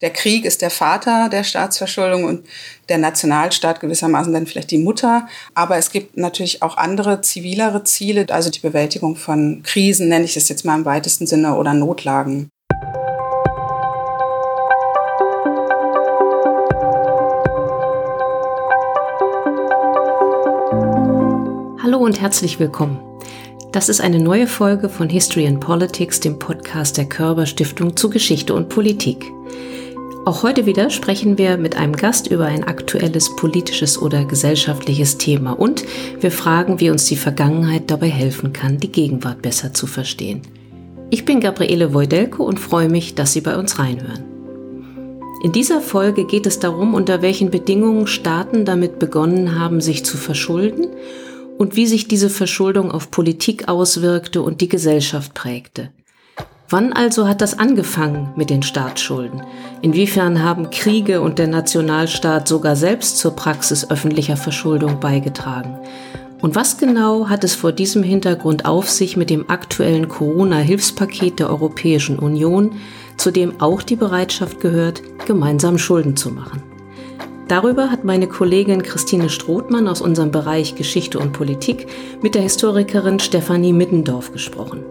der Krieg ist der Vater der Staatsverschuldung und der Nationalstaat gewissermaßen dann vielleicht die Mutter. Aber es gibt natürlich auch andere zivilere Ziele, also die Bewältigung von Krisen, nenne ich es jetzt mal im weitesten Sinne, oder Notlagen. Hallo und herzlich willkommen. Das ist eine neue Folge von History and Politics, dem Podcast der Körber Stiftung zu Geschichte und Politik. Auch heute wieder sprechen wir mit einem Gast über ein aktuelles politisches oder gesellschaftliches Thema und wir fragen, wie uns die Vergangenheit dabei helfen kann, die Gegenwart besser zu verstehen. Ich bin Gabriele Wojdelko und freue mich, dass Sie bei uns reinhören. In dieser Folge geht es darum, unter welchen Bedingungen Staaten damit begonnen haben, sich zu verschulden und wie sich diese Verschuldung auf Politik auswirkte und die Gesellschaft prägte. Wann also hat das angefangen mit den Staatsschulden? Inwiefern haben Kriege und der Nationalstaat sogar selbst zur Praxis öffentlicher Verschuldung beigetragen? Und was genau hat es vor diesem Hintergrund auf sich mit dem aktuellen Corona-Hilfspaket der Europäischen Union, zu dem auch die Bereitschaft gehört, gemeinsam Schulden zu machen? Darüber hat meine Kollegin Christine Strothmann aus unserem Bereich Geschichte und Politik mit der Historikerin Stefanie Middendorf gesprochen.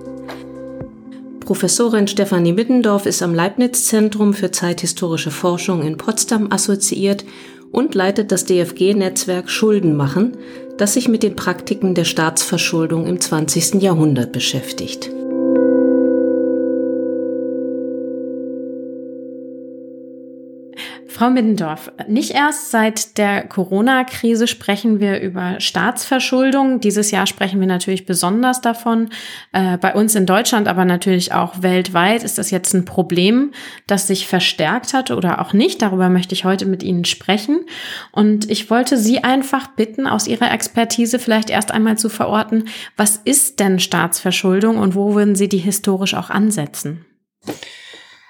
Professorin Stefanie Middendorf ist am Leibniz-Zentrum für zeithistorische Forschung in Potsdam assoziiert und leitet das DFG-Netzwerk Schulden machen, das sich mit den Praktiken der Staatsverschuldung im 20. Jahrhundert beschäftigt. Frau Middendorf, nicht erst seit der Corona-Krise sprechen wir über Staatsverschuldung. Dieses Jahr sprechen wir natürlich besonders davon. Äh, bei uns in Deutschland, aber natürlich auch weltweit ist das jetzt ein Problem, das sich verstärkt hat oder auch nicht. Darüber möchte ich heute mit Ihnen sprechen. Und ich wollte Sie einfach bitten, aus Ihrer Expertise vielleicht erst einmal zu verorten, was ist denn Staatsverschuldung und wo würden Sie die historisch auch ansetzen?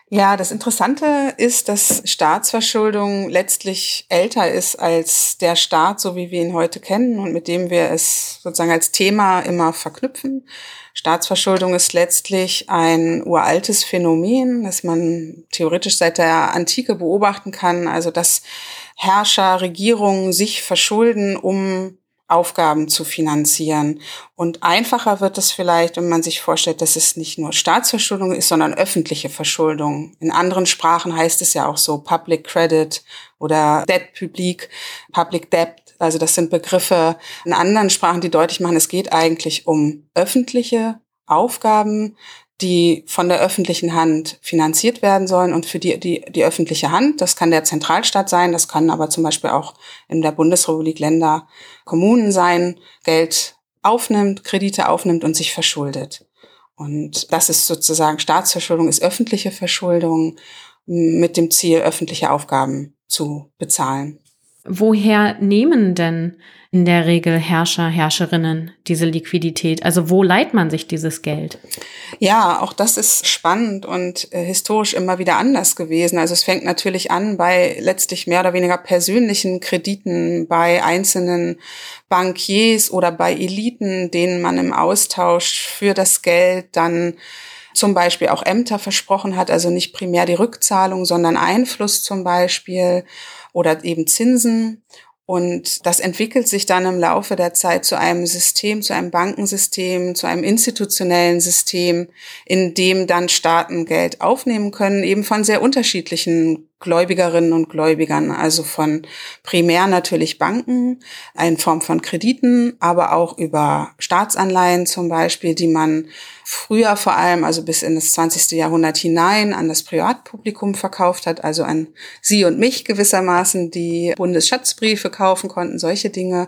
Ja, das Interessante ist, dass Staatsverschuldung letztlich älter ist als der Staat, so wie wir ihn heute kennen und mit dem wir es sozusagen als Thema immer verknüpfen. Staatsverschuldung ist letztlich ein uraltes Phänomen, das man theoretisch seit der Antike beobachten kann. Also, dass Herrscher, Regierungen sich verschulden, um Aufgaben zu finanzieren. Und einfacher wird es vielleicht, wenn man sich vorstellt, dass es nicht nur Staatsverschuldung ist, sondern öffentliche Verschuldung. In anderen Sprachen heißt es ja auch so Public Credit oder Debt Public, Public Debt. Also das sind Begriffe in anderen Sprachen, die deutlich machen, es geht eigentlich um öffentliche Aufgaben, die von der öffentlichen Hand finanziert werden sollen und für die, die, die öffentliche Hand, das kann der Zentralstaat sein, das kann aber zum Beispiel auch in der Bundesrepublik Länder, Kommunen sein, Geld aufnimmt, Kredite aufnimmt und sich verschuldet. Und das ist sozusagen Staatsverschuldung, ist öffentliche Verschuldung mit dem Ziel, öffentliche Aufgaben zu bezahlen. Woher nehmen denn in der Regel Herrscher, Herrscherinnen diese Liquidität? Also wo leiht man sich dieses Geld? Ja, auch das ist spannend und äh, historisch immer wieder anders gewesen. Also es fängt natürlich an bei letztlich mehr oder weniger persönlichen Krediten bei einzelnen Bankiers oder bei Eliten, denen man im Austausch für das Geld dann zum Beispiel auch Ämter versprochen hat, also nicht primär die Rückzahlung, sondern Einfluss zum Beispiel oder eben Zinsen. Und das entwickelt sich dann im Laufe der Zeit zu einem System, zu einem Bankensystem, zu einem institutionellen System, in dem dann Staaten Geld aufnehmen können, eben von sehr unterschiedlichen Gläubigerinnen und Gläubigern, also von primär natürlich Banken, in Form von Krediten, aber auch über Staatsanleihen zum Beispiel, die man früher vor allem, also bis in das 20. Jahrhundert hinein, an das Privatpublikum verkauft hat, also an Sie und mich gewissermaßen, die Bundesschatzbriefe kaufen konnten, solche Dinge,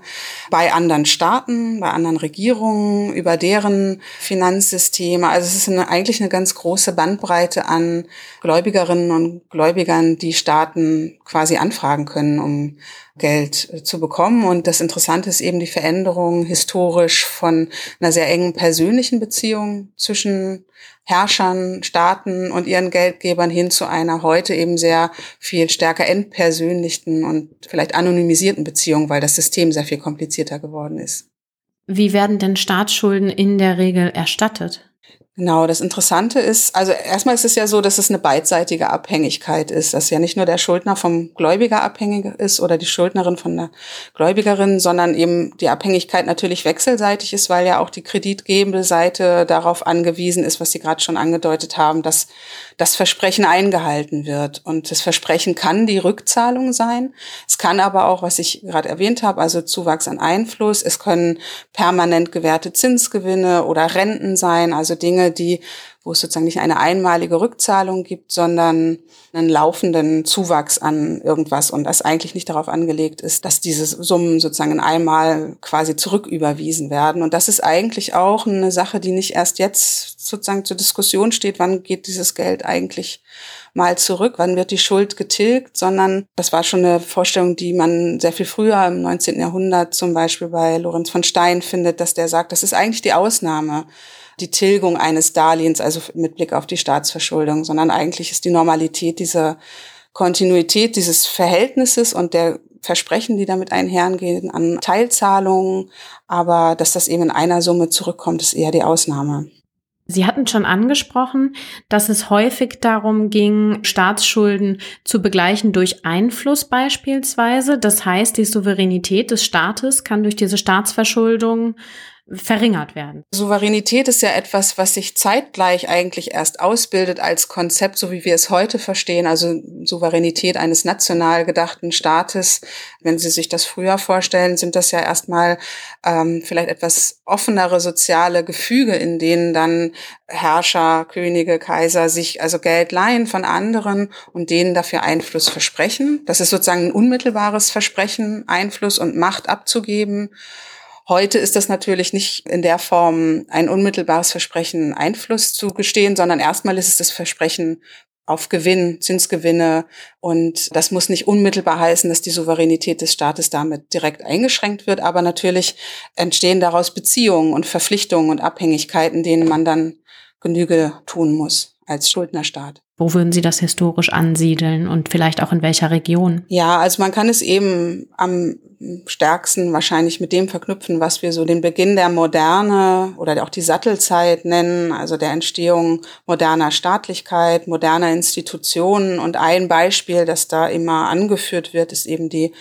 bei anderen Staaten, bei anderen Regierungen, über deren Finanzsysteme. Also es ist eine, eigentlich eine ganz große Bandbreite an Gläubigerinnen und Gläubigern, die Staaten quasi anfragen können, um Geld äh, zu bekommen. Und das Interessante ist eben die Veränderung historisch von einer sehr engen persönlichen Beziehung zwischen Herrschern, Staaten und ihren Geldgebern hin zu einer heute eben sehr viel stärker entpersönlichten und vielleicht anonymisierten Beziehung, weil das System sehr viel komplizierter geworden ist. Wie werden denn Staatsschulden in der Regel erstattet? Genau, das Interessante ist, also erstmal ist es ja so, dass es eine beidseitige Abhängigkeit ist, dass ja nicht nur der Schuldner vom Gläubiger abhängig ist oder die Schuldnerin von der Gläubigerin, sondern eben die Abhängigkeit natürlich wechselseitig ist, weil ja auch die kreditgebende Seite darauf angewiesen ist, was Sie gerade schon angedeutet haben, dass das Versprechen eingehalten wird. Und das Versprechen kann die Rückzahlung sein. Es kann aber auch, was ich gerade erwähnt habe, also Zuwachs an Einfluss. Es können permanent gewährte Zinsgewinne oder Renten sein, also Dinge, die wo es sozusagen nicht eine einmalige Rückzahlung gibt, sondern einen laufenden Zuwachs an irgendwas und das eigentlich nicht darauf angelegt ist, dass diese Summen sozusagen einmal quasi zurücküberwiesen werden. Und das ist eigentlich auch eine Sache, die nicht erst jetzt sozusagen zur Diskussion steht, wann geht dieses Geld eigentlich mal zurück, wann wird die Schuld getilgt, sondern das war schon eine Vorstellung, die man sehr viel früher im 19. Jahrhundert zum Beispiel bei Lorenz von Stein findet, dass der sagt, das ist eigentlich die Ausnahme die Tilgung eines Darlehens, also mit Blick auf die Staatsverschuldung, sondern eigentlich ist die Normalität dieser Kontinuität dieses Verhältnisses und der Versprechen, die damit einhergehen an Teilzahlungen, aber dass das eben in einer Summe zurückkommt, ist eher die Ausnahme. Sie hatten schon angesprochen, dass es häufig darum ging, Staatsschulden zu begleichen durch Einfluss beispielsweise. Das heißt, die Souveränität des Staates kann durch diese Staatsverschuldung verringert werden. Souveränität ist ja etwas, was sich zeitgleich eigentlich erst ausbildet als Konzept, so wie wir es heute verstehen, also Souveränität eines national gedachten Staates. Wenn Sie sich das früher vorstellen, sind das ja erstmal ähm, vielleicht etwas offenere soziale Gefüge, in denen dann Herrscher, Könige, Kaiser sich also Geld leihen von anderen und denen dafür Einfluss versprechen. Das ist sozusagen ein unmittelbares Versprechen, Einfluss und Macht abzugeben. Heute ist das natürlich nicht in der Form ein unmittelbares Versprechen, Einfluss zu gestehen, sondern erstmal ist es das Versprechen auf Gewinn, Zinsgewinne. Und das muss nicht unmittelbar heißen, dass die Souveränität des Staates damit direkt eingeschränkt wird. Aber natürlich entstehen daraus Beziehungen und Verpflichtungen und Abhängigkeiten, denen man dann Genüge tun muss als Schuldnerstaat. Wo würden Sie das historisch ansiedeln und vielleicht auch in welcher Region? Ja, also man kann es eben am stärksten wahrscheinlich mit dem verknüpfen, was wir so den Beginn der Moderne oder auch die Sattelzeit nennen, also der Entstehung moderner Staatlichkeit, moderner Institutionen. Und ein Beispiel, das da immer angeführt wird, ist eben die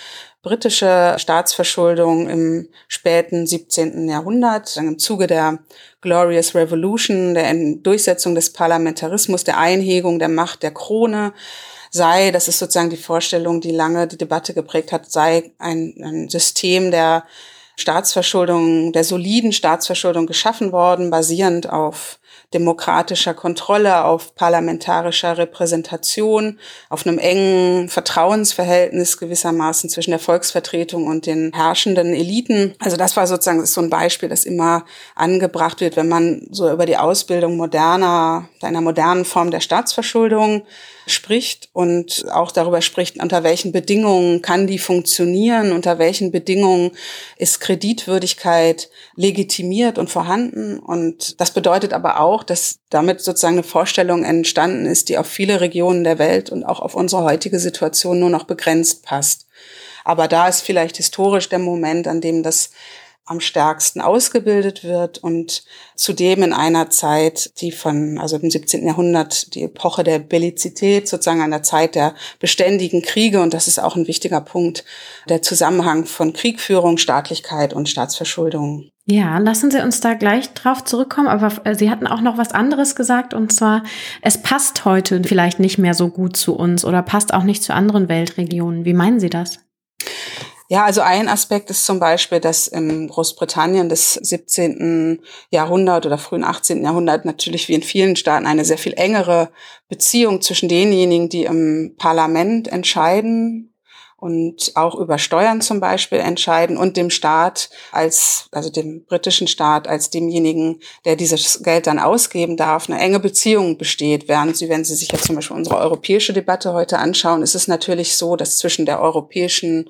britische Staatsverschuldung im späten 17. Jahrhundert, im Zuge der Glorious Revolution, der Durchsetzung des Parlamentarismus, der Einhegung der Macht der Krone, sei, das ist sozusagen die Vorstellung, die lange die Debatte geprägt hat, sei ein, ein System der Staatsverschuldung, der soliden Staatsverschuldung geschaffen worden, basierend auf demokratischer Kontrolle, auf parlamentarischer Repräsentation, auf einem engen Vertrauensverhältnis gewissermaßen zwischen der Volksvertretung und den herrschenden Eliten. Also das war sozusagen das so ein Beispiel, das immer angebracht wird, wenn man so über die Ausbildung moderner, einer modernen Form der Staatsverschuldung spricht und auch darüber spricht, unter welchen Bedingungen kann die funktionieren, unter welchen Bedingungen ist Kreditwürdigkeit legitimiert und vorhanden. Und das bedeutet aber auch, dass damit sozusagen eine Vorstellung entstanden ist, die auf viele Regionen der Welt und auch auf unsere heutige Situation nur noch begrenzt passt. Aber da ist vielleicht historisch der Moment, an dem das am stärksten ausgebildet wird und zudem in einer Zeit, die von, also im 17. Jahrhundert, die Epoche der Bellizität, sozusagen einer Zeit der beständigen Kriege und das ist auch ein wichtiger Punkt, der Zusammenhang von Kriegführung, Staatlichkeit und Staatsverschuldung. Ja, lassen Sie uns da gleich drauf zurückkommen, aber äh, Sie hatten auch noch was anderes gesagt und zwar, es passt heute vielleicht nicht mehr so gut zu uns oder passt auch nicht zu anderen Weltregionen. Wie meinen Sie das? Ja, also ein Aspekt ist zum Beispiel, dass in Großbritannien des 17. Jahrhundert oder frühen 18. Jahrhundert natürlich wie in vielen Staaten eine sehr viel engere Beziehung zwischen denjenigen, die im Parlament entscheiden und auch über Steuern zum Beispiel entscheiden und dem Staat als, also dem britischen Staat als demjenigen, der dieses Geld dann ausgeben darf, eine enge Beziehung besteht. Während Sie, wenn Sie sich jetzt zum Beispiel unsere europäische Debatte heute anschauen, ist es natürlich so, dass zwischen der europäischen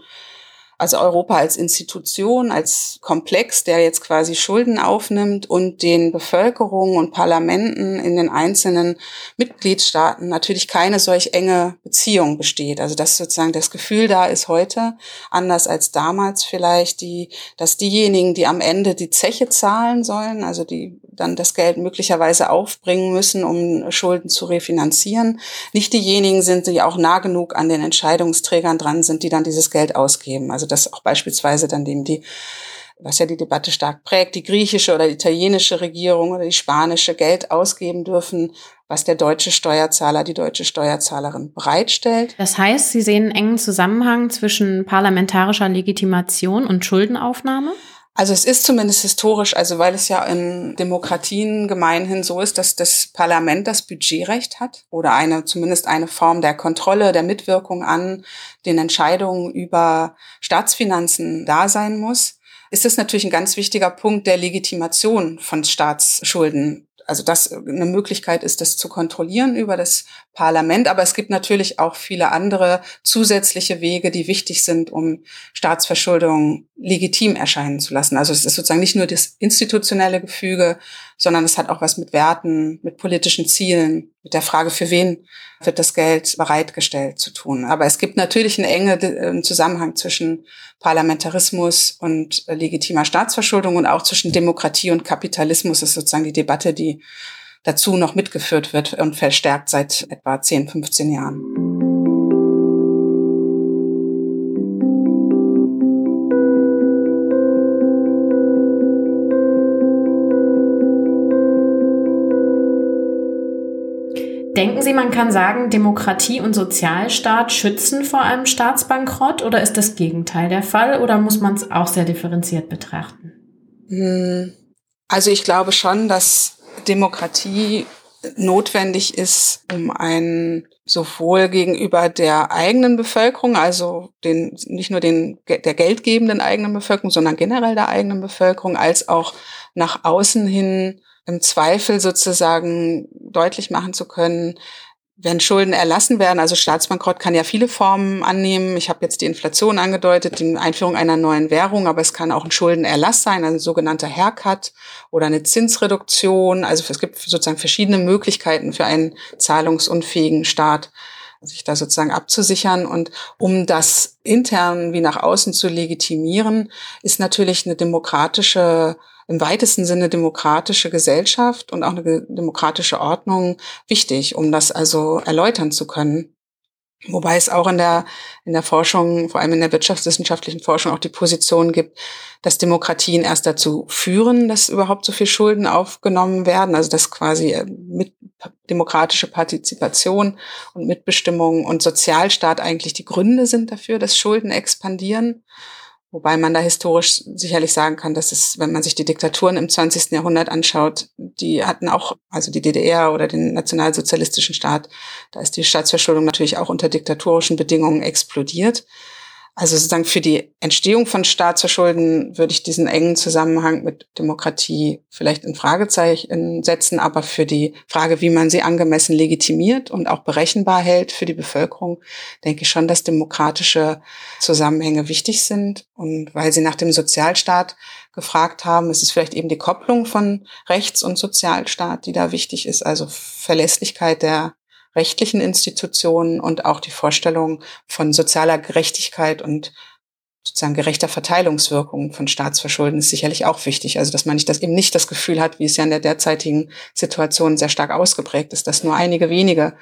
also Europa als Institution, als Komplex, der jetzt quasi Schulden aufnimmt und den Bevölkerungen und Parlamenten in den einzelnen Mitgliedstaaten natürlich keine solch enge Beziehung besteht. Also dass sozusagen das Gefühl da ist heute, anders als damals vielleicht, die, dass diejenigen, die am Ende die Zeche zahlen sollen, also die dann das Geld möglicherweise aufbringen müssen, um Schulden zu refinanzieren, nicht diejenigen sind, die auch nah genug an den Entscheidungsträgern dran sind, die dann dieses Geld ausgeben. Also dass auch beispielsweise dann dem die was ja die Debatte stark prägt, die griechische oder die italienische Regierung oder die spanische Geld ausgeben dürfen, was der deutsche Steuerzahler, die deutsche Steuerzahlerin bereitstellt. Das heißt, Sie sehen einen engen Zusammenhang zwischen parlamentarischer Legitimation und Schuldenaufnahme? Also es ist zumindest historisch, also weil es ja in Demokratien gemeinhin so ist, dass das Parlament das Budgetrecht hat oder eine zumindest eine Form der Kontrolle, der Mitwirkung an den Entscheidungen über Staatsfinanzen da sein muss, ist es natürlich ein ganz wichtiger Punkt der Legitimation von Staatsschulden also das eine Möglichkeit ist, das zu kontrollieren über das Parlament. Aber es gibt natürlich auch viele andere zusätzliche Wege, die wichtig sind, um Staatsverschuldung legitim erscheinen zu lassen. Also es ist sozusagen nicht nur das institutionelle Gefüge, sondern es hat auch was mit Werten, mit politischen Zielen, mit der Frage, für wen wird das Geld bereitgestellt zu tun. Aber es gibt natürlich einen engen äh, Zusammenhang zwischen Parlamentarismus und äh, legitimer Staatsverschuldung und auch zwischen Demokratie und Kapitalismus. Ist sozusagen die Debatte, die dazu noch mitgeführt wird und verstärkt seit etwa 10, 15 Jahren. Denken Sie, man kann sagen, Demokratie und Sozialstaat schützen vor einem Staatsbankrott? Oder ist das Gegenteil der Fall? Oder muss man es auch sehr differenziert betrachten? Hm, also ich glaube schon, dass Demokratie notwendig ist, um ein sowohl gegenüber der eigenen Bevölkerung, also den, nicht nur den, der geldgebenden eigenen Bevölkerung, sondern generell der eigenen Bevölkerung, als auch nach außen hin im Zweifel sozusagen deutlich machen zu können, wenn Schulden erlassen werden, also Staatsbankrott kann ja viele Formen annehmen. Ich habe jetzt die Inflation angedeutet, die Einführung einer neuen Währung, aber es kann auch ein Schuldenerlass sein, ein sogenannter Haircut oder eine Zinsreduktion. Also es gibt sozusagen verschiedene Möglichkeiten für einen zahlungsunfähigen Staat, sich da sozusagen abzusichern. Und um das intern wie nach außen zu legitimieren, ist natürlich eine demokratische im weitesten Sinne demokratische Gesellschaft und auch eine demokratische Ordnung wichtig, um das also erläutern zu können. Wobei es auch in der, in der Forschung, vor allem in der wirtschaftswissenschaftlichen Forschung, auch die Position gibt, dass Demokratien erst dazu führen, dass überhaupt so viel Schulden aufgenommen werden. Also dass quasi äh, mit demokratische Partizipation und Mitbestimmung und Sozialstaat eigentlich die Gründe sind dafür, dass Schulden expandieren. Wobei man da historisch sicherlich sagen kann, dass es, wenn man sich die Diktaturen im 20. Jahrhundert anschaut, die hatten auch, also die DDR oder den nationalsozialistischen Staat, da ist die Staatsverschuldung natürlich auch unter diktatorischen Bedingungen explodiert. Also sozusagen für die Entstehung von Staatsverschulden würde ich diesen engen Zusammenhang mit Demokratie vielleicht in Fragezeichen setzen, aber für die Frage, wie man sie angemessen legitimiert und auch berechenbar hält für die Bevölkerung, denke ich schon, dass demokratische Zusammenhänge wichtig sind. Und weil Sie nach dem Sozialstaat gefragt haben, ist es vielleicht eben die Kopplung von Rechts- und Sozialstaat, die da wichtig ist, also Verlässlichkeit der rechtlichen Institutionen und auch die Vorstellung von sozialer Gerechtigkeit und sozusagen gerechter Verteilungswirkung von Staatsverschulden ist sicherlich auch wichtig. Also dass man nicht das eben nicht das Gefühl hat, wie es ja in der derzeitigen Situation sehr stark ausgeprägt ist, dass nur einige wenige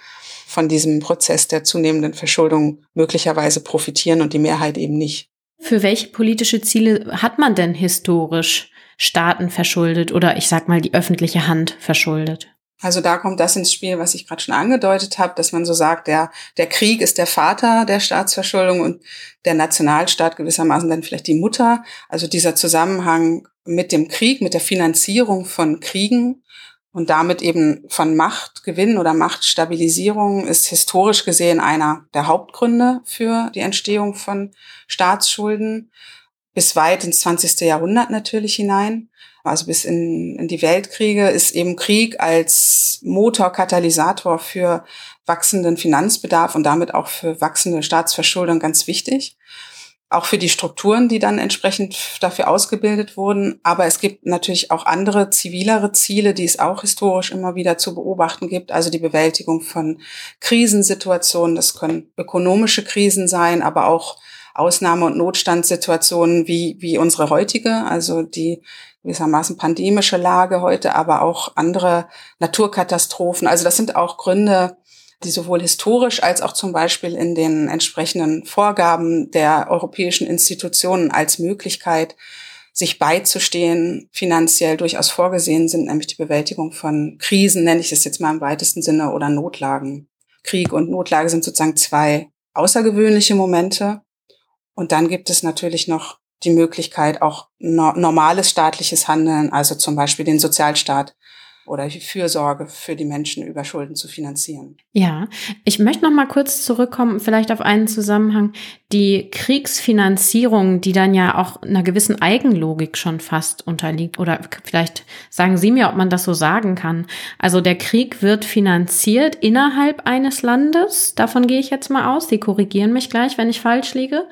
von diesem Prozess der zunehmenden Verschuldung möglicherweise profitieren und die Mehrheit eben nicht. Für welche politische Ziele hat man denn historisch Staaten verschuldet oder ich sag mal die öffentliche Hand verschuldet? Also da kommt das ins Spiel, was ich gerade schon angedeutet habe, dass man so sagt, der, der Krieg ist der Vater der Staatsverschuldung und der Nationalstaat gewissermaßen dann vielleicht die Mutter. Also dieser Zusammenhang mit dem Krieg, mit der Finanzierung von Kriegen und damit eben von Machtgewinn oder Machtstabilisierung ist historisch gesehen einer der Hauptgründe für die Entstehung von Staatsschulden bis weit ins 20. Jahrhundert natürlich hinein also bis in, in die Weltkriege, ist eben Krieg als Motor, Katalysator für wachsenden Finanzbedarf und damit auch für wachsende Staatsverschuldung ganz wichtig. auch für die Strukturen, die dann entsprechend dafür ausgebildet wurden. Aber es gibt natürlich auch andere zivilere Ziele, die es auch historisch immer wieder zu beobachten gibt. Also die Bewältigung von Krisensituationen. Das können ökonomische Krisen sein, aber auch Ausnahme- und Notstandssituationen wie, wie unsere heutige, also die gewissermaßen pandemische Lage heute, aber auch andere Naturkatastrophen. Also das sind auch Gründe, die sowohl historisch als auch zum Beispiel in den entsprechenden Vorgaben der europäischen Institutionen als Möglichkeit, sich beizustehen, finanziell durchaus vorgesehen sind, nämlich die Bewältigung von Krisen, nenne ich es jetzt mal im weitesten Sinne, oder Notlagen. Krieg und Notlage sind sozusagen zwei außergewöhnliche Momente. Und dann gibt es natürlich noch die Möglichkeit, auch normales staatliches Handeln, also zum Beispiel den Sozialstaat oder Fürsorge für die Menschen über Schulden zu finanzieren. Ja, ich möchte noch mal kurz zurückkommen, vielleicht auf einen Zusammenhang. Die Kriegsfinanzierung, die dann ja auch einer gewissen Eigenlogik schon fast unterliegt, oder vielleicht sagen Sie mir, ob man das so sagen kann. Also der Krieg wird finanziert innerhalb eines Landes, davon gehe ich jetzt mal aus. Sie korrigieren mich gleich, wenn ich falsch liege.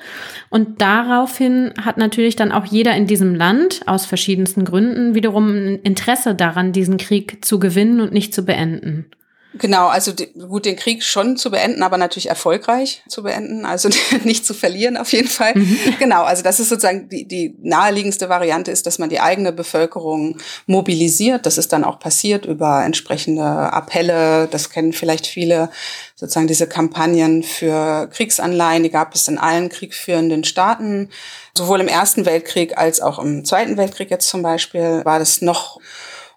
Und daraufhin hat natürlich dann auch jeder in diesem Land aus verschiedensten Gründen wiederum ein Interesse daran, diesen Krieg Krieg zu gewinnen und nicht zu beenden. Genau, also gut, den Krieg schon zu beenden, aber natürlich erfolgreich zu beenden, also nicht zu verlieren auf jeden Fall. Mhm. Genau, also das ist sozusagen die, die naheliegendste Variante ist, dass man die eigene Bevölkerung mobilisiert. Das ist dann auch passiert über entsprechende Appelle. Das kennen vielleicht viele, sozusagen diese Kampagnen für Kriegsanleihen, die gab es in allen kriegführenden Staaten. Sowohl im Ersten Weltkrieg als auch im Zweiten Weltkrieg jetzt zum Beispiel war das noch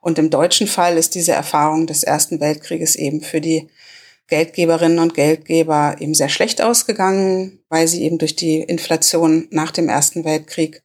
und im deutschen Fall ist diese Erfahrung des Ersten Weltkrieges eben für die Geldgeberinnen und Geldgeber eben sehr schlecht ausgegangen, weil sie eben durch die Inflation nach dem Ersten Weltkrieg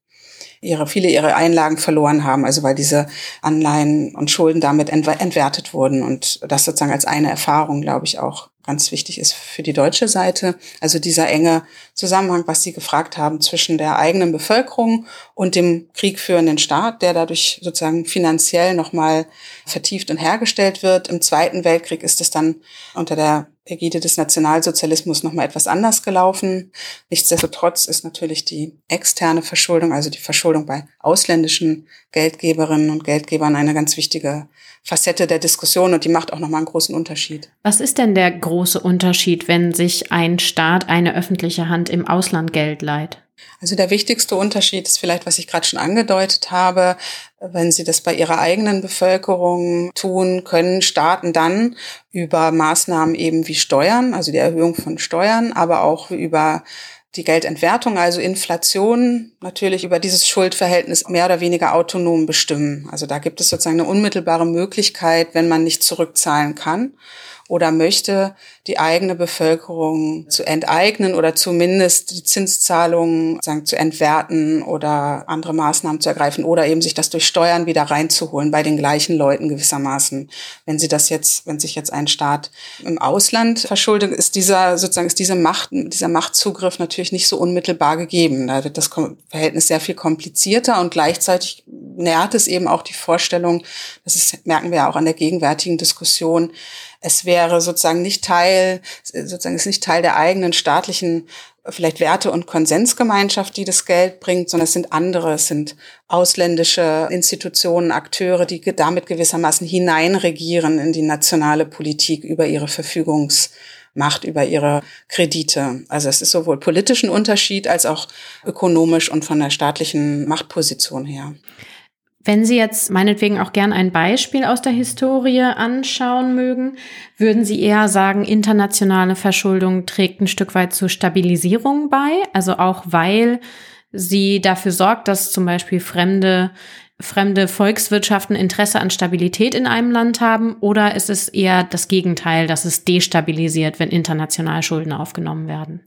ihre, viele ihre Einlagen verloren haben, also weil diese Anleihen und Schulden damit entwertet wurden. Und das sozusagen als eine Erfahrung, glaube ich, auch ganz wichtig ist für die deutsche Seite. Also dieser enge Zusammenhang, was Sie gefragt haben, zwischen der eigenen Bevölkerung und dem kriegführenden Staat, der dadurch sozusagen finanziell nochmal vertieft und hergestellt wird. Im Zweiten Weltkrieg ist es dann unter der Ägide des Nationalsozialismus nochmal etwas anders gelaufen. Nichtsdestotrotz ist natürlich die externe Verschuldung, also die Verschuldung bei ausländischen Geldgeberinnen und Geldgebern eine ganz wichtige Facette der Diskussion und die macht auch nochmal einen großen Unterschied. Was ist denn der große Unterschied, wenn sich ein Staat, eine öffentliche Hand im Ausland Geld leiht? Also der wichtigste Unterschied ist vielleicht, was ich gerade schon angedeutet habe. Wenn Sie das bei Ihrer eigenen Bevölkerung tun, können Staaten dann über Maßnahmen eben wie Steuern, also die Erhöhung von Steuern, aber auch über die Geldentwertung, also Inflation, natürlich über dieses Schuldverhältnis mehr oder weniger autonom bestimmen. Also da gibt es sozusagen eine unmittelbare Möglichkeit, wenn man nicht zurückzahlen kann oder möchte, die eigene Bevölkerung zu enteignen oder zumindest die Zinszahlungen sagen, zu entwerten oder andere Maßnahmen zu ergreifen oder eben sich das durch Steuern wieder reinzuholen bei den gleichen Leuten gewissermaßen. Wenn sie das jetzt, wenn sich jetzt ein Staat im Ausland verschuldet, ist dieser sozusagen ist diese Macht, dieser Machtzugriff natürlich nicht so unmittelbar gegeben. Da wird das Verhältnis sehr viel komplizierter und gleichzeitig nährt es eben auch die Vorstellung, das ist, merken wir ja auch an der gegenwärtigen Diskussion, es wäre sozusagen nicht Teil, sozusagen ist nicht Teil der eigenen staatlichen vielleicht Werte- und Konsensgemeinschaft, die das Geld bringt, sondern es sind andere, es sind ausländische Institutionen, Akteure, die damit gewissermaßen hineinregieren in die nationale Politik über ihre Verfügungsmacht, über ihre Kredite. Also es ist sowohl politischen Unterschied als auch ökonomisch und von der staatlichen Machtposition her. Wenn Sie jetzt meinetwegen auch gern ein Beispiel aus der Historie anschauen mögen, würden Sie eher sagen, internationale Verschuldung trägt ein Stück weit zur Stabilisierung bei, also auch weil sie dafür sorgt, dass zum Beispiel fremde fremde Volkswirtschaften Interesse an Stabilität in einem Land haben oder ist es eher das Gegenteil, dass es destabilisiert, wenn international Schulden aufgenommen werden?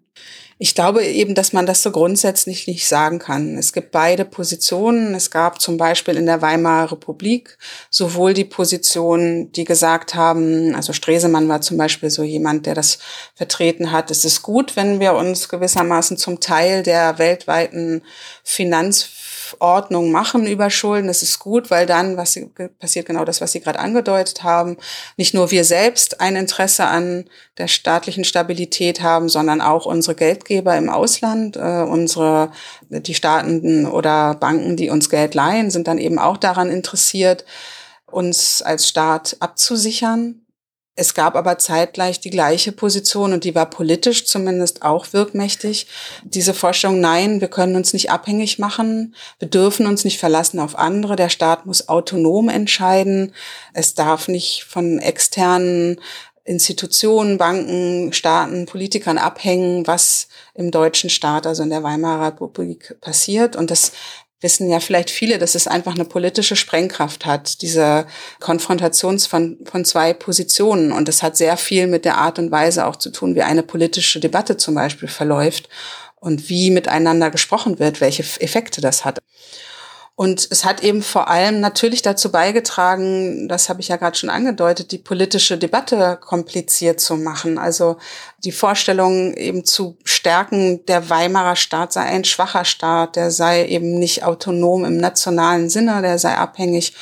Ich glaube eben, dass man das so grundsätzlich nicht sagen kann. Es gibt beide Positionen. Es gab zum Beispiel in der Weimarer Republik sowohl die Positionen, die gesagt haben, also Stresemann war zum Beispiel so jemand, der das vertreten hat, es ist gut, wenn wir uns gewissermaßen zum Teil der weltweiten Finanz Aufordnung machen über Schulden. Das ist gut, weil dann was passiert genau das, was Sie gerade angedeutet haben. Nicht nur wir selbst ein Interesse an der staatlichen Stabilität haben, sondern auch unsere Geldgeber im Ausland, äh, unsere die Staaten oder Banken, die uns Geld leihen, sind dann eben auch daran interessiert, uns als Staat abzusichern es gab aber zeitgleich die gleiche Position und die war politisch zumindest auch wirkmächtig. Diese Vorstellung, nein, wir können uns nicht abhängig machen, wir dürfen uns nicht verlassen auf andere, der Staat muss autonom entscheiden, es darf nicht von externen Institutionen, Banken, Staaten, Politikern abhängen, was im deutschen Staat, also in der Weimarer Republik passiert. Und das wissen ja vielleicht viele, dass es einfach eine politische Sprengkraft hat, diese Konfrontation von, von zwei Positionen. Und das hat sehr viel mit der Art und Weise auch zu tun, wie eine politische Debatte zum Beispiel verläuft und wie miteinander gesprochen wird, welche Effekte das hat. Und es hat eben vor allem natürlich dazu beigetragen, das habe ich ja gerade schon angedeutet, die politische Debatte kompliziert zu machen. Also die Vorstellung eben zu stärken, der Weimarer Staat sei ein schwacher Staat, der sei eben nicht autonom im nationalen Sinne, der sei abhängig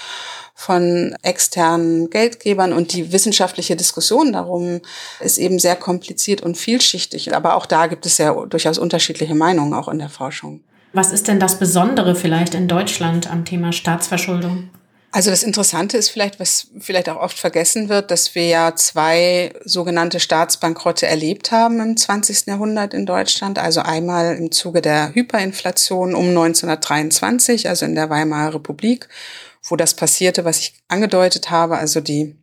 von externen Geldgebern und die wissenschaftliche Diskussion darum ist eben sehr kompliziert und vielschichtig. Aber auch da gibt es ja durchaus unterschiedliche Meinungen, auch in der Forschung. Was ist denn das Besondere vielleicht in Deutschland am Thema Staatsverschuldung? Also das Interessante ist vielleicht, was vielleicht auch oft vergessen wird, dass wir ja zwei sogenannte Staatsbankrotte erlebt haben im 20. Jahrhundert in Deutschland. Also einmal im Zuge der Hyperinflation um 1923, also in der Weimarer Republik, wo das passierte, was ich angedeutet habe, also die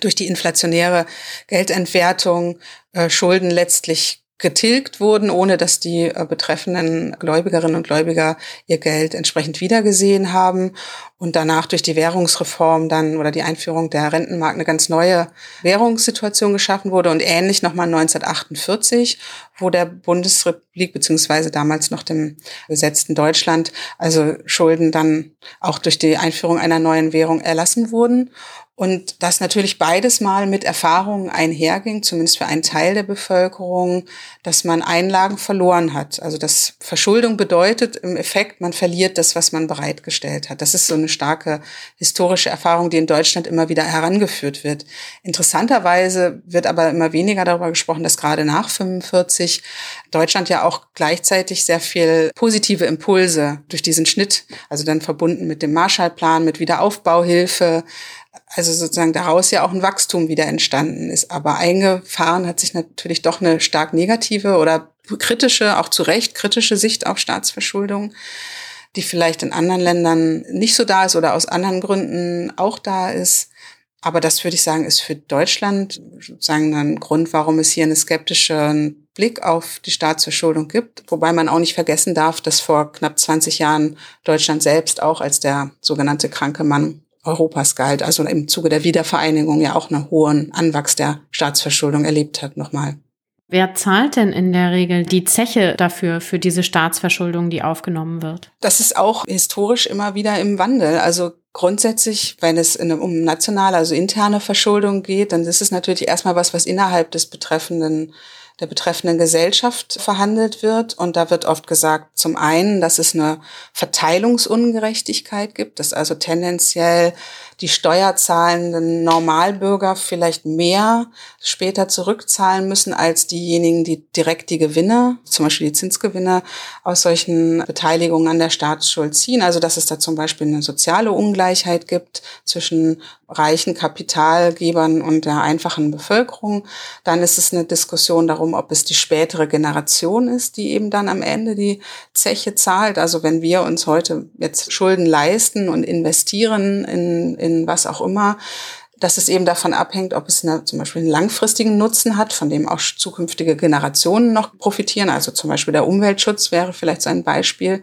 durch die inflationäre Geldentwertung äh, Schulden letztlich getilgt wurden, ohne dass die äh, betreffenden Gläubigerinnen und Gläubiger ihr Geld entsprechend wiedergesehen haben und danach durch die Währungsreform dann oder die Einführung der Rentenmark eine ganz neue Währungssituation geschaffen wurde und ähnlich nochmal 1948, wo der Bundesrepublik beziehungsweise damals noch dem besetzten Deutschland also Schulden dann auch durch die Einführung einer neuen Währung erlassen wurden und das natürlich beides mal mit Erfahrungen einherging, zumindest für einen Teil der Bevölkerung, dass man Einlagen verloren hat. Also dass Verschuldung bedeutet im Effekt, man verliert das, was man bereitgestellt hat. Das ist so eine starke historische Erfahrung, die in Deutschland immer wieder herangeführt wird. Interessanterweise wird aber immer weniger darüber gesprochen, dass gerade nach 45 Deutschland ja auch gleichzeitig sehr viel positive Impulse durch diesen Schnitt, also dann verbunden mit dem Marshallplan, mit Wiederaufbauhilfe, also sozusagen daraus ja auch ein Wachstum wieder entstanden ist. Aber eingefahren hat sich natürlich doch eine stark negative oder kritische, auch zu Recht kritische Sicht auf Staatsverschuldung, die vielleicht in anderen Ländern nicht so da ist oder aus anderen Gründen auch da ist. Aber das würde ich sagen, ist für Deutschland sozusagen ein Grund, warum es hier einen skeptischen Blick auf die Staatsverschuldung gibt. Wobei man auch nicht vergessen darf, dass vor knapp 20 Jahren Deutschland selbst auch als der sogenannte kranke Mann Europas galt, also im Zuge der Wiedervereinigung ja auch einen hohen Anwachs der Staatsverschuldung erlebt hat nochmal. Wer zahlt denn in der Regel die Zeche dafür, für diese Staatsverschuldung, die aufgenommen wird? Das ist auch historisch immer wieder im Wandel. Also grundsätzlich, wenn es um nationale, also interne Verschuldung geht, dann ist es natürlich erstmal was, was innerhalb des betreffenden der betreffenden Gesellschaft verhandelt wird. Und da wird oft gesagt, zum einen, dass es eine Verteilungsungerechtigkeit gibt, dass also tendenziell die steuerzahlenden Normalbürger vielleicht mehr später zurückzahlen müssen als diejenigen, die direkt die Gewinne, zum Beispiel die Zinsgewinne aus solchen Beteiligungen an der Staatsschuld ziehen. Also dass es da zum Beispiel eine soziale Ungleichheit gibt zwischen reichen Kapitalgebern und der einfachen Bevölkerung. Dann ist es eine Diskussion darum, ob es die spätere Generation ist, die eben dann am Ende die Zeche zahlt. Also wenn wir uns heute jetzt Schulden leisten und investieren in, in was auch immer, dass es eben davon abhängt, ob es eine, zum Beispiel einen langfristigen Nutzen hat, von dem auch zukünftige Generationen noch profitieren. Also zum Beispiel der Umweltschutz wäre vielleicht so ein Beispiel,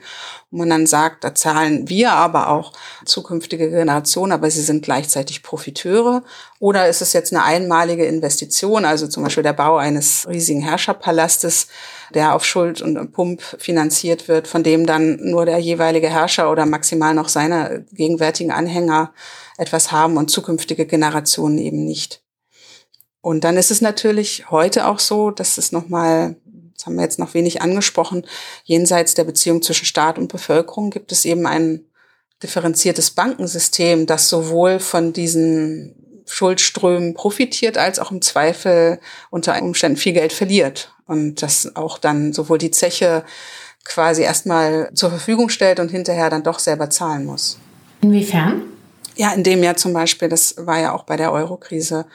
wo man dann sagt, da zahlen wir aber auch zukünftige Generationen, aber sie sind gleichzeitig Profiteure. Oder ist es jetzt eine einmalige Investition, also zum Beispiel der Bau eines riesigen Herrscherpalastes, der auf Schuld und Pump finanziert wird, von dem dann nur der jeweilige Herrscher oder maximal noch seine gegenwärtigen Anhänger etwas haben und zukünftige Generationen eben nicht. Und dann ist es natürlich heute auch so, dass es nochmal das haben wir jetzt noch wenig angesprochen, jenseits der Beziehung zwischen Staat und Bevölkerung gibt es eben ein differenziertes Bankensystem, das sowohl von diesen Schuldströmen profitiert, als auch im Zweifel unter Umständen viel Geld verliert. Und das auch dann sowohl die Zeche quasi erstmal zur Verfügung stellt und hinterher dann doch selber zahlen muss. Inwiefern? Ja, in dem Jahr zum Beispiel, das war ja auch bei der Euro-Krise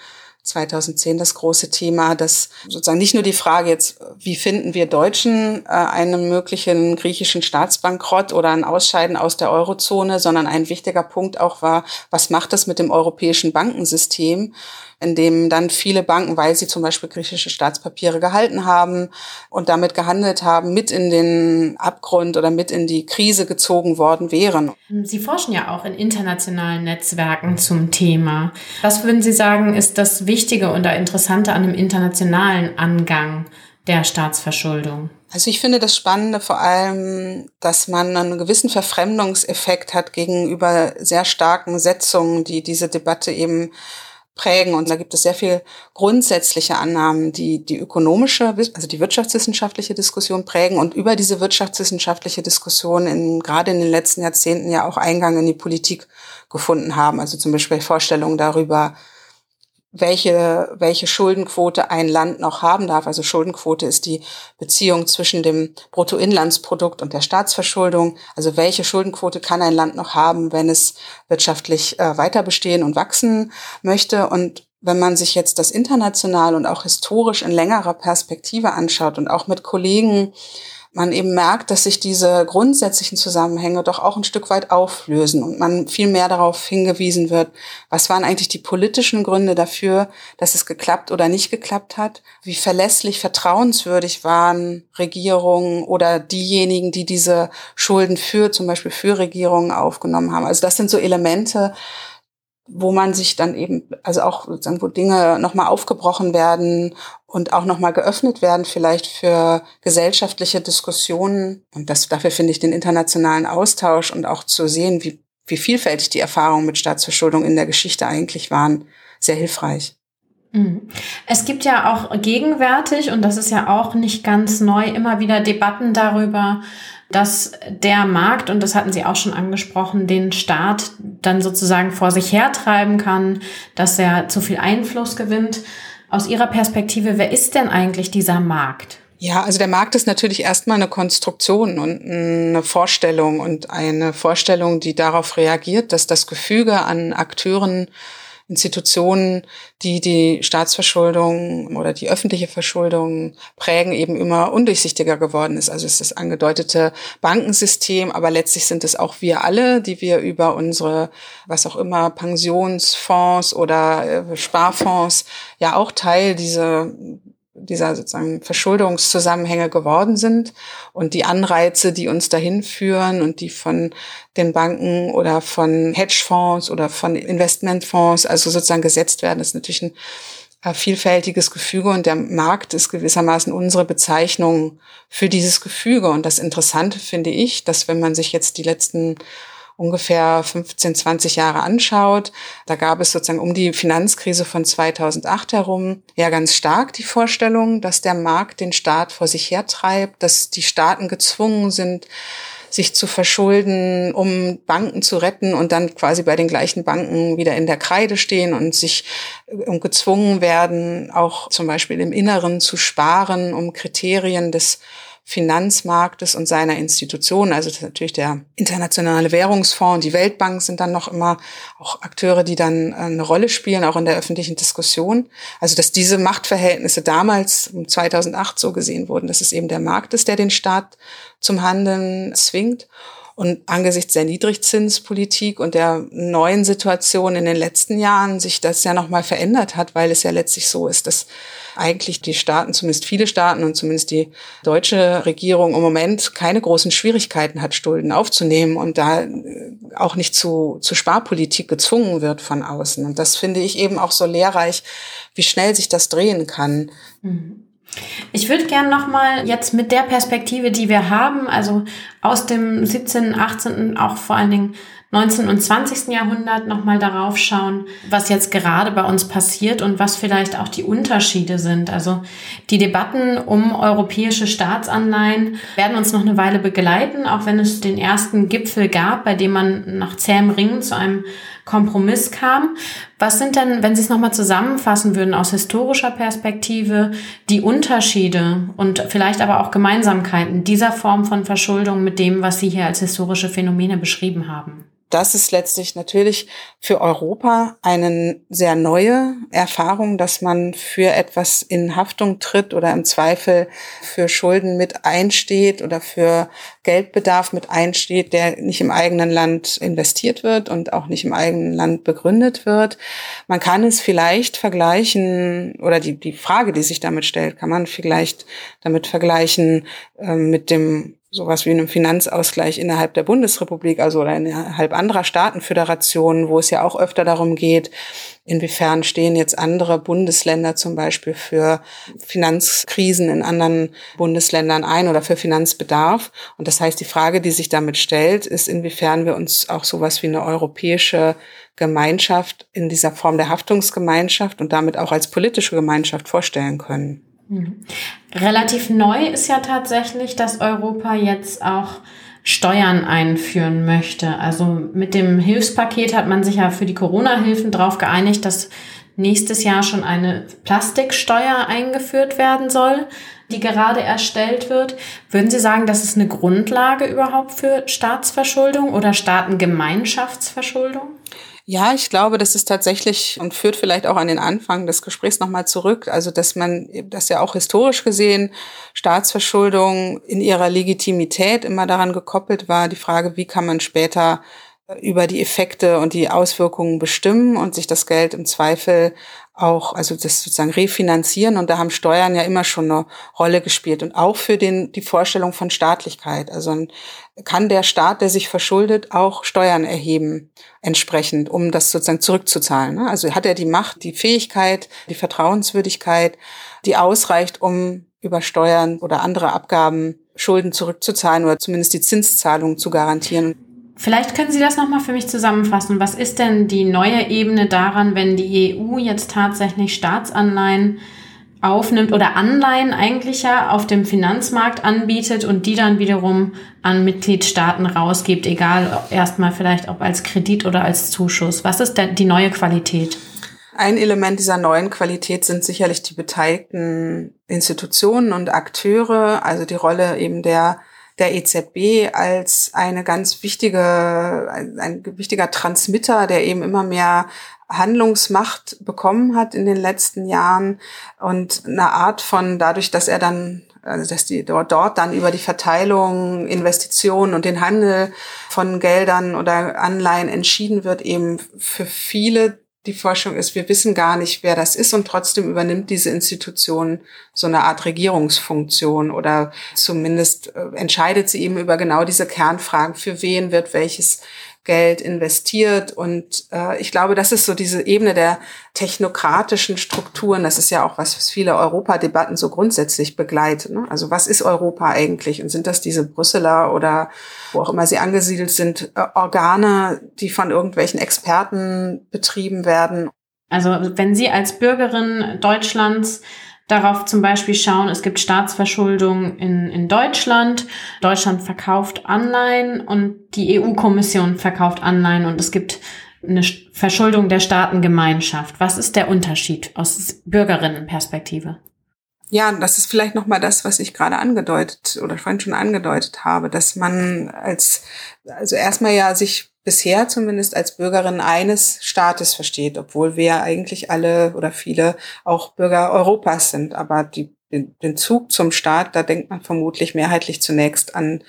2010 das große Thema, dass sozusagen nicht nur die Frage jetzt, wie finden wir Deutschen äh, einen möglichen griechischen Staatsbankrott oder ein Ausscheiden aus der Eurozone, sondern ein wichtiger Punkt auch war, was macht das mit dem europäischen Bankensystem? In dem dann viele Banken, weil sie zum Beispiel griechische Staatspapiere gehalten haben und damit gehandelt haben, mit in den Abgrund oder mit in die Krise gezogen worden wären. Sie forschen ja auch in internationalen Netzwerken zum Thema. Was würden Sie sagen, ist das Wichtige und Interessante an dem internationalen Angang der Staatsverschuldung? Also ich finde das Spannende vor allem, dass man einen gewissen Verfremdungseffekt hat gegenüber sehr starken Setzungen, die diese Debatte eben prägen. Und da gibt es sehr viel grundsätzliche Annahmen, die die ökonomische, also die wirtschaftswissenschaftliche Diskussion prägen und über diese wirtschaftswissenschaftliche Diskussion in, gerade in den letzten Jahrzehnten ja auch Eingang in die Politik gefunden haben. Also zum Beispiel Vorstellungen darüber, welche, welche Schuldenquote ein Land noch haben darf. Also Schuldenquote ist die Beziehung zwischen dem Bruttoinlandsprodukt und der Staatsverschuldung. Also welche Schuldenquote kann ein Land noch haben, wenn es wirtschaftlich äh, weiter bestehen und wachsen möchte? Und wenn man sich jetzt das international und auch historisch in längerer Perspektive anschaut und auch mit Kollegen man eben merkt, dass sich diese grundsätzlichen Zusammenhänge doch auch ein Stück weit auflösen und man viel mehr darauf hingewiesen wird, was waren eigentlich die politischen Gründe dafür, dass es geklappt oder nicht geklappt hat, wie verlässlich, vertrauenswürdig waren Regierungen oder diejenigen, die diese Schulden für, zum Beispiel für Regierungen aufgenommen haben. Also das sind so Elemente, wo man sich dann eben, also auch sozusagen, wo Dinge nochmal aufgebrochen werden und auch nochmal geöffnet werden, vielleicht für gesellschaftliche Diskussionen. Und das, dafür finde ich den internationalen Austausch und auch zu sehen, wie, wie vielfältig die Erfahrungen mit Staatsverschuldung in der Geschichte eigentlich waren, sehr hilfreich. Mhm. Es gibt ja auch gegenwärtig, und das ist ja auch nicht ganz neu, immer wieder Debatten darüber, dass der Markt, und das hatten Sie auch schon angesprochen, den Staat dann sozusagen vor sich hertreiben kann, dass er zu viel Einfluss gewinnt. Aus Ihrer Perspektive, wer ist denn eigentlich dieser Markt? Ja, also der Markt ist natürlich erstmal eine Konstruktion und eine Vorstellung und eine Vorstellung, die darauf reagiert, dass das Gefüge an Akteuren Institutionen, die die Staatsverschuldung oder die öffentliche Verschuldung prägen, eben immer undurchsichtiger geworden ist. Also es ist das angedeutete Bankensystem, aber letztlich sind es auch wir alle, die wir über unsere, was auch immer, Pensionsfonds oder äh, Sparfonds ja auch Teil dieser dieser sozusagen Verschuldungszusammenhänge geworden sind und die Anreize, die uns dahin führen und die von den Banken oder von Hedgefonds oder von Investmentfonds also sozusagen gesetzt werden, ist natürlich ein äh, vielfältiges Gefüge und der Markt ist gewissermaßen unsere Bezeichnung für dieses Gefüge. Und das Interessante finde ich, dass wenn man sich jetzt die letzten ungefähr 15, 20 Jahre anschaut, da gab es sozusagen um die Finanzkrise von 2008 herum ja ganz stark die Vorstellung, dass der Markt den Staat vor sich hertreibt, dass die Staaten gezwungen sind, sich zu verschulden, um Banken zu retten und dann quasi bei den gleichen Banken wieder in der Kreide stehen und sich um gezwungen werden, auch zum Beispiel im Inneren zu sparen, um Kriterien des Finanzmarktes und seiner Institutionen. Also natürlich der Internationale Währungsfonds, die Weltbank sind dann noch immer auch Akteure, die dann äh, eine Rolle spielen, auch in der öffentlichen Diskussion. Also dass diese Machtverhältnisse damals 2008 so gesehen wurden, dass es eben der Markt ist, der den Staat zum Handeln zwingt. Und angesichts der Niedrigzinspolitik und der neuen Situation in den letzten Jahren sich das ja nochmal verändert hat, weil es ja letztlich so ist, dass eigentlich die Staaten, zumindest viele Staaten und zumindest die deutsche Regierung im Moment keine großen Schwierigkeiten hat, Schulden aufzunehmen und da äh, auch nicht zu, zu Sparpolitik gezwungen wird von außen. Und das finde ich eben auch so lehrreich, wie schnell sich das drehen kann. Mhm. Ich würde gerne nochmal jetzt mit der Perspektive, die wir haben, also aus dem 17., 18., auch vor allen Dingen 19. und 20. Jahrhundert nochmal darauf schauen, was jetzt gerade bei uns passiert und was vielleicht auch die Unterschiede sind. Also die Debatten um europäische Staatsanleihen werden uns noch eine Weile begleiten, auch wenn es den ersten Gipfel gab, bei dem man nach zähem Ringen zu einem Kompromiss kam. Was sind denn, wenn Sie es nochmal zusammenfassen würden, aus historischer Perspektive die Unterschiede und vielleicht aber auch Gemeinsamkeiten dieser Form von Verschuldung mit dem, was Sie hier als historische Phänomene beschrieben haben? Das ist letztlich natürlich für Europa eine sehr neue Erfahrung, dass man für etwas in Haftung tritt oder im Zweifel für Schulden mit einsteht oder für Geldbedarf mit einsteht, der nicht im eigenen Land investiert wird und auch nicht im eigenen Land begründet wird. Man kann es vielleicht vergleichen oder die, die Frage, die sich damit stellt, kann man vielleicht damit vergleichen äh, mit dem sowas wie einem Finanzausgleich innerhalb der Bundesrepublik, also oder innerhalb anderer Staatenföderationen, wo es ja auch öfter darum geht, inwiefern stehen jetzt andere Bundesländer zum Beispiel für Finanzkrisen in anderen Bundesländern ein oder für Finanzbedarf. Und das heißt, die Frage, die sich damit stellt, ist, inwiefern wir uns auch sowas wie eine europäische Gemeinschaft in dieser Form der Haftungsgemeinschaft und damit auch als politische Gemeinschaft vorstellen können. Mhm. Relativ neu ist ja tatsächlich, dass Europa jetzt auch Steuern einführen möchte. Also mit dem Hilfspaket hat man sich ja für die Corona-Hilfen darauf geeinigt, dass nächstes Jahr schon eine Plastiksteuer eingeführt werden soll, die gerade erstellt wird. Würden Sie sagen, das ist eine Grundlage überhaupt für Staatsverschuldung oder Staatengemeinschaftsverschuldung? Ja, ich glaube, das ist tatsächlich und führt vielleicht auch an den Anfang des Gesprächs nochmal zurück. Also, dass man, dass ja auch historisch gesehen Staatsverschuldung in ihrer Legitimität immer daran gekoppelt war, die Frage, wie kann man später über die Effekte und die Auswirkungen bestimmen und sich das Geld im Zweifel auch, also das sozusagen refinanzieren. Und da haben Steuern ja immer schon eine Rolle gespielt und auch für den, die Vorstellung von Staatlichkeit. Also kann der Staat, der sich verschuldet, auch Steuern erheben entsprechend, um das sozusagen zurückzuzahlen. Ne? Also hat er die Macht, die Fähigkeit, die Vertrauenswürdigkeit, die ausreicht, um über Steuern oder andere Abgaben Schulden zurückzuzahlen oder zumindest die Zinszahlung zu garantieren. Vielleicht können Sie das nochmal für mich zusammenfassen. Was ist denn die neue Ebene daran, wenn die EU jetzt tatsächlich Staatsanleihen aufnimmt oder Anleihen eigentlich ja auf dem Finanzmarkt anbietet und die dann wiederum an Mitgliedstaaten rausgibt, egal erstmal vielleicht ob als Kredit oder als Zuschuss. Was ist denn die neue Qualität? Ein Element dieser neuen Qualität sind sicherlich die beteiligten Institutionen und Akteure, also die Rolle eben der der EZB als eine ganz wichtige, ein, wichtiger Transmitter, der eben immer mehr Handlungsmacht bekommen hat in den letzten Jahren und eine Art von, dadurch, dass er dann also dass die dort dann über die Verteilung, Investitionen und den Handel von Geldern oder Anleihen entschieden wird, eben für viele die Forschung ist, wir wissen gar nicht, wer das ist und trotzdem übernimmt diese Institution so eine Art Regierungsfunktion oder zumindest äh, entscheidet sie eben über genau diese Kernfragen, für wen wird welches Geld investiert. Und äh, ich glaube, das ist so diese Ebene der technokratischen Strukturen. Das ist ja auch was, was viele Europadebatten so grundsätzlich begleitet. Ne? Also was ist Europa eigentlich? Und sind das diese Brüsseler oder wo auch immer sie angesiedelt sind, äh, Organe, die von irgendwelchen Experten betrieben werden? Also wenn Sie als Bürgerin Deutschlands darauf zum Beispiel schauen, es gibt Staatsverschuldung in, in Deutschland, Deutschland verkauft Anleihen und die EU-Kommission verkauft Anleihen und es gibt eine Verschuldung der Staatengemeinschaft. Was ist der Unterschied aus Bürgerinnenperspektive? Ja, das ist vielleicht noch mal das, was ich gerade angedeutet oder vorhin schon angedeutet habe, dass man als also erstmal ja sich bisher zumindest als Bürgerin eines Staates versteht, obwohl wir eigentlich alle oder viele auch Bürger Europas sind. Aber die, den, Zug zum Staat, da denkt man vermutlich mehrheitlich zunächst an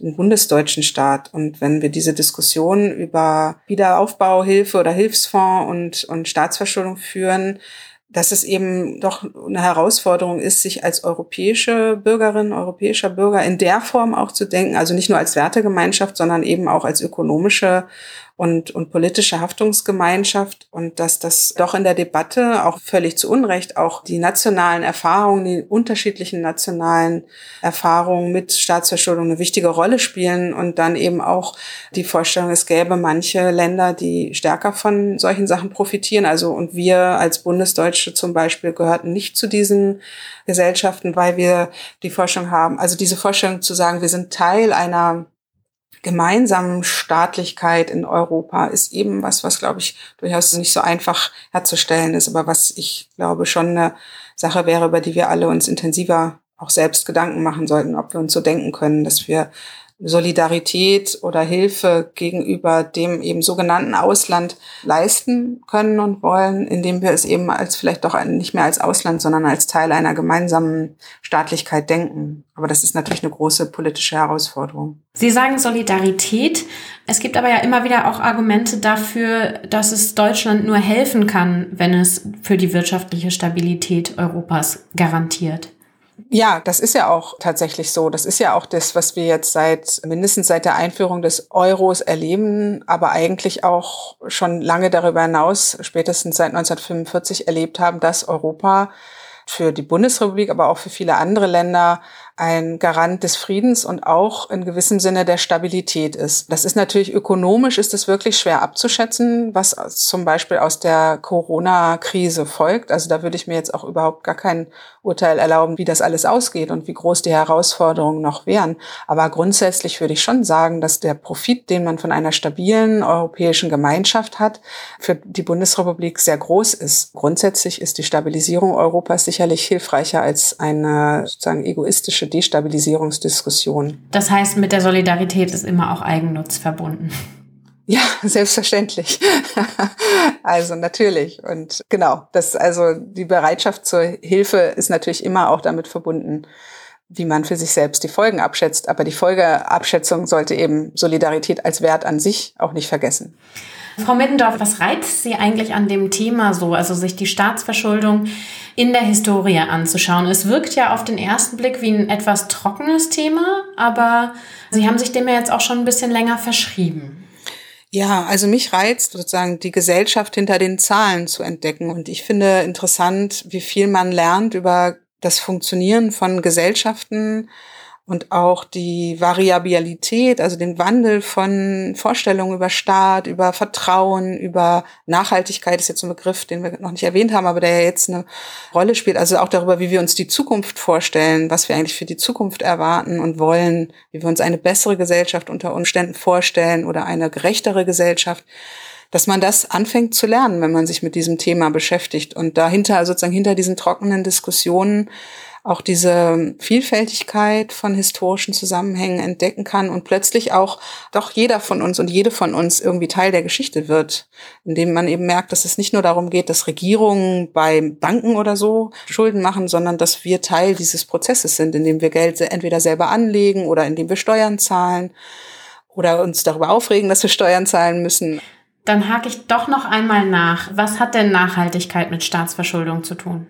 den bundesdeutschen Staat. Und wenn wir diese Diskussion über Wiederaufbauhilfe oder Hilfsfonds und, und Staatsverschuldung führen, dass es eben doch eine Herausforderung ist, sich als europäische Bürgerin, europäischer Bürger in der Form auch zu denken, also nicht nur als Wertegemeinschaft, sondern eben auch als ökonomische und, und politische Haftungsgemeinschaft und dass das doch in der Debatte auch völlig zu Unrecht auch die nationalen Erfahrungen, die unterschiedlichen nationalen Erfahrungen mit Staatsverschuldung eine wichtige Rolle spielen und dann eben auch die Vorstellung, es gäbe manche Länder, die stärker von solchen Sachen profitieren. Also und wir als Bundesdeutsche zum Beispiel gehörten nicht zu diesen Gesellschaften, weil wir die Forschung haben, also diese Vorstellung zu sagen, wir sind Teil einer gemeinsamen Staatlichkeit in Europa ist eben was, was, glaube ich, durchaus nicht so einfach herzustellen ist, aber was ich glaube schon eine Sache wäre, über die wir alle uns intensiver auch selbst Gedanken machen sollten, ob wir uns so denken können, dass wir Solidarität oder Hilfe gegenüber dem eben sogenannten Ausland leisten können und wollen, indem wir es eben als vielleicht doch nicht mehr als Ausland, sondern als Teil einer gemeinsamen Staatlichkeit denken. Aber das ist natürlich eine große politische Herausforderung. Sie sagen Solidarität. Es gibt aber ja immer wieder auch Argumente dafür, dass es Deutschland nur helfen kann, wenn es für die wirtschaftliche Stabilität Europas garantiert. Ja, das ist ja auch tatsächlich so. Das ist ja auch das, was wir jetzt seit mindestens seit der Einführung des Euros erleben, aber eigentlich auch schon lange darüber hinaus, spätestens seit 1945 erlebt haben, dass Europa für die Bundesrepublik, aber auch für viele andere Länder ein Garant des Friedens und auch in gewissem Sinne der Stabilität ist. Das ist natürlich ökonomisch ist es wirklich schwer abzuschätzen, was zum Beispiel aus der Corona-Krise folgt. Also da würde ich mir jetzt auch überhaupt gar kein Urteil erlauben, wie das alles ausgeht und wie groß die Herausforderungen noch wären. Aber grundsätzlich würde ich schon sagen, dass der Profit, den man von einer stabilen europäischen Gemeinschaft hat, für die Bundesrepublik sehr groß ist. Grundsätzlich ist die Stabilisierung Europas sicherlich hilfreicher als eine sozusagen egoistische Destabilisierungsdiskussion. Das heißt, mit der Solidarität ist immer auch Eigennutz verbunden. Ja, selbstverständlich. also natürlich. Und genau, das, also die Bereitschaft zur Hilfe ist natürlich immer auch damit verbunden, wie man für sich selbst die Folgen abschätzt. Aber die Folgeabschätzung sollte eben Solidarität als Wert an sich auch nicht vergessen. Frau Mittendorf, was reizt Sie eigentlich an dem Thema so, also sich die Staatsverschuldung in der Historie anzuschauen? Es wirkt ja auf den ersten Blick wie ein etwas trockenes Thema, aber Sie haben sich dem ja jetzt auch schon ein bisschen länger verschrieben. Ja, also mich reizt sozusagen die Gesellschaft hinter den Zahlen zu entdecken. Und ich finde interessant, wie viel man lernt über das Funktionieren von Gesellschaften, und auch die Variabilität, also den Wandel von Vorstellungen über Staat, über Vertrauen, über Nachhaltigkeit ist jetzt ein Begriff, den wir noch nicht erwähnt haben, aber der ja jetzt eine Rolle spielt. Also auch darüber, wie wir uns die Zukunft vorstellen, was wir eigentlich für die Zukunft erwarten und wollen, wie wir uns eine bessere Gesellschaft unter Umständen vorstellen oder eine gerechtere Gesellschaft dass man das anfängt zu lernen, wenn man sich mit diesem Thema beschäftigt und dahinter sozusagen hinter diesen trockenen Diskussionen auch diese Vielfältigkeit von historischen Zusammenhängen entdecken kann und plötzlich auch doch jeder von uns und jede von uns irgendwie Teil der Geschichte wird, indem man eben merkt, dass es nicht nur darum geht, dass Regierungen bei Banken oder so Schulden machen, sondern dass wir Teil dieses Prozesses sind, indem wir Geld entweder selber anlegen oder indem wir Steuern zahlen oder uns darüber aufregen, dass wir Steuern zahlen müssen. Dann hake ich doch noch einmal nach. Was hat denn Nachhaltigkeit mit Staatsverschuldung zu tun?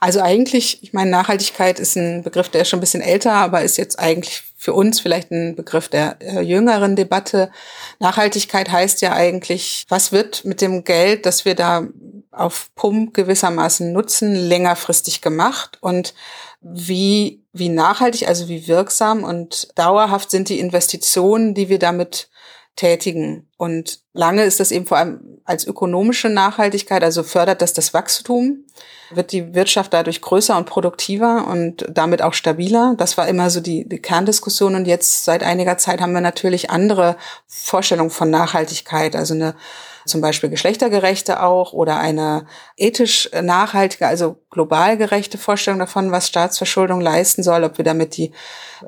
Also eigentlich, ich meine, Nachhaltigkeit ist ein Begriff, der ist schon ein bisschen älter, aber ist jetzt eigentlich für uns vielleicht ein Begriff der äh, jüngeren Debatte. Nachhaltigkeit heißt ja eigentlich, was wird mit dem Geld, das wir da auf Pump gewissermaßen nutzen, längerfristig gemacht und wie, wie nachhaltig, also wie wirksam und dauerhaft sind die Investitionen, die wir damit tätigen. Und lange ist das eben vor allem als ökonomische Nachhaltigkeit, also fördert das das Wachstum wird die Wirtschaft dadurch größer und produktiver und damit auch stabiler. Das war immer so die, die Kerndiskussion. Und jetzt seit einiger Zeit haben wir natürlich andere Vorstellungen von Nachhaltigkeit, also eine zum Beispiel geschlechtergerechte auch oder eine ethisch nachhaltige, also global gerechte Vorstellung davon, was Staatsverschuldung leisten soll, ob wir damit die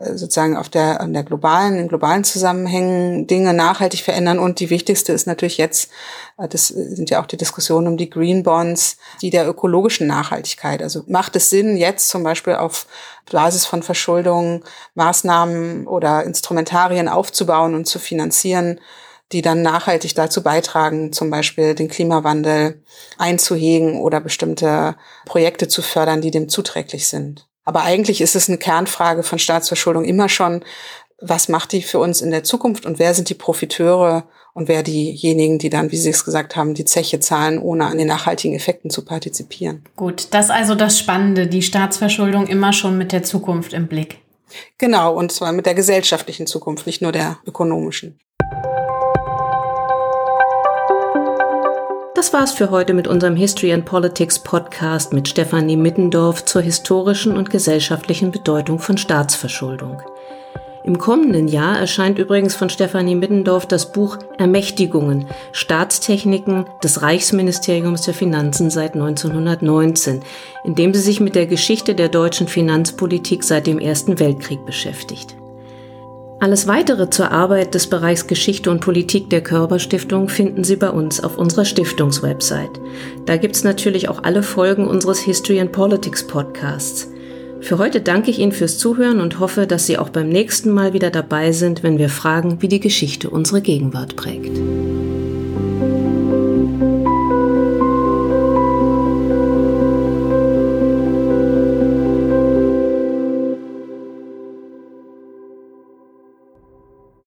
äh, sozusagen auf der, an der globalen, in globalen Zusammenhängen Dinge nachhaltig verändern. Und die wichtigste ist natürlich jetzt, äh, das sind ja auch die Diskussionen um die Green Bonds, die der ökologischen Nachhaltigkeit. Also macht es Sinn, jetzt zum Beispiel auf Basis von Verschuldung Maßnahmen oder Instrumentarien aufzubauen und zu finanzieren, die dann nachhaltig dazu beitragen, zum Beispiel den Klimawandel einzuhegen oder bestimmte Projekte zu fördern, die dem zuträglich sind. Aber eigentlich ist es eine Kernfrage von Staatsverschuldung immer schon, was macht die für uns in der Zukunft und wer sind die Profiteure und wer diejenigen, die dann, wie Sie es gesagt haben, die Zeche zahlen, ohne an den nachhaltigen Effekten zu partizipieren. Gut, das ist also das Spannende, die Staatsverschuldung immer schon mit der Zukunft im Blick. Genau, und zwar mit der gesellschaftlichen Zukunft, nicht nur der ökonomischen. Das war's für heute mit unserem History and Politics Podcast mit Stefanie Mittendorf zur historischen und gesellschaftlichen Bedeutung von Staatsverschuldung. Im kommenden Jahr erscheint übrigens von Stefanie Mittendorf das Buch Ermächtigungen, Staatstechniken des Reichsministeriums der Finanzen seit 1919, in dem sie sich mit der Geschichte der deutschen Finanzpolitik seit dem Ersten Weltkrieg beschäftigt. Alles weitere zur Arbeit des Bereichs Geschichte und Politik der Körperstiftung finden Sie bei uns auf unserer Stiftungswebsite. Da gibt es natürlich auch alle Folgen unseres History and Politics Podcasts. Für heute danke ich Ihnen fürs Zuhören und hoffe, dass Sie auch beim nächsten Mal wieder dabei sind, wenn wir fragen, wie die Geschichte unsere Gegenwart prägt.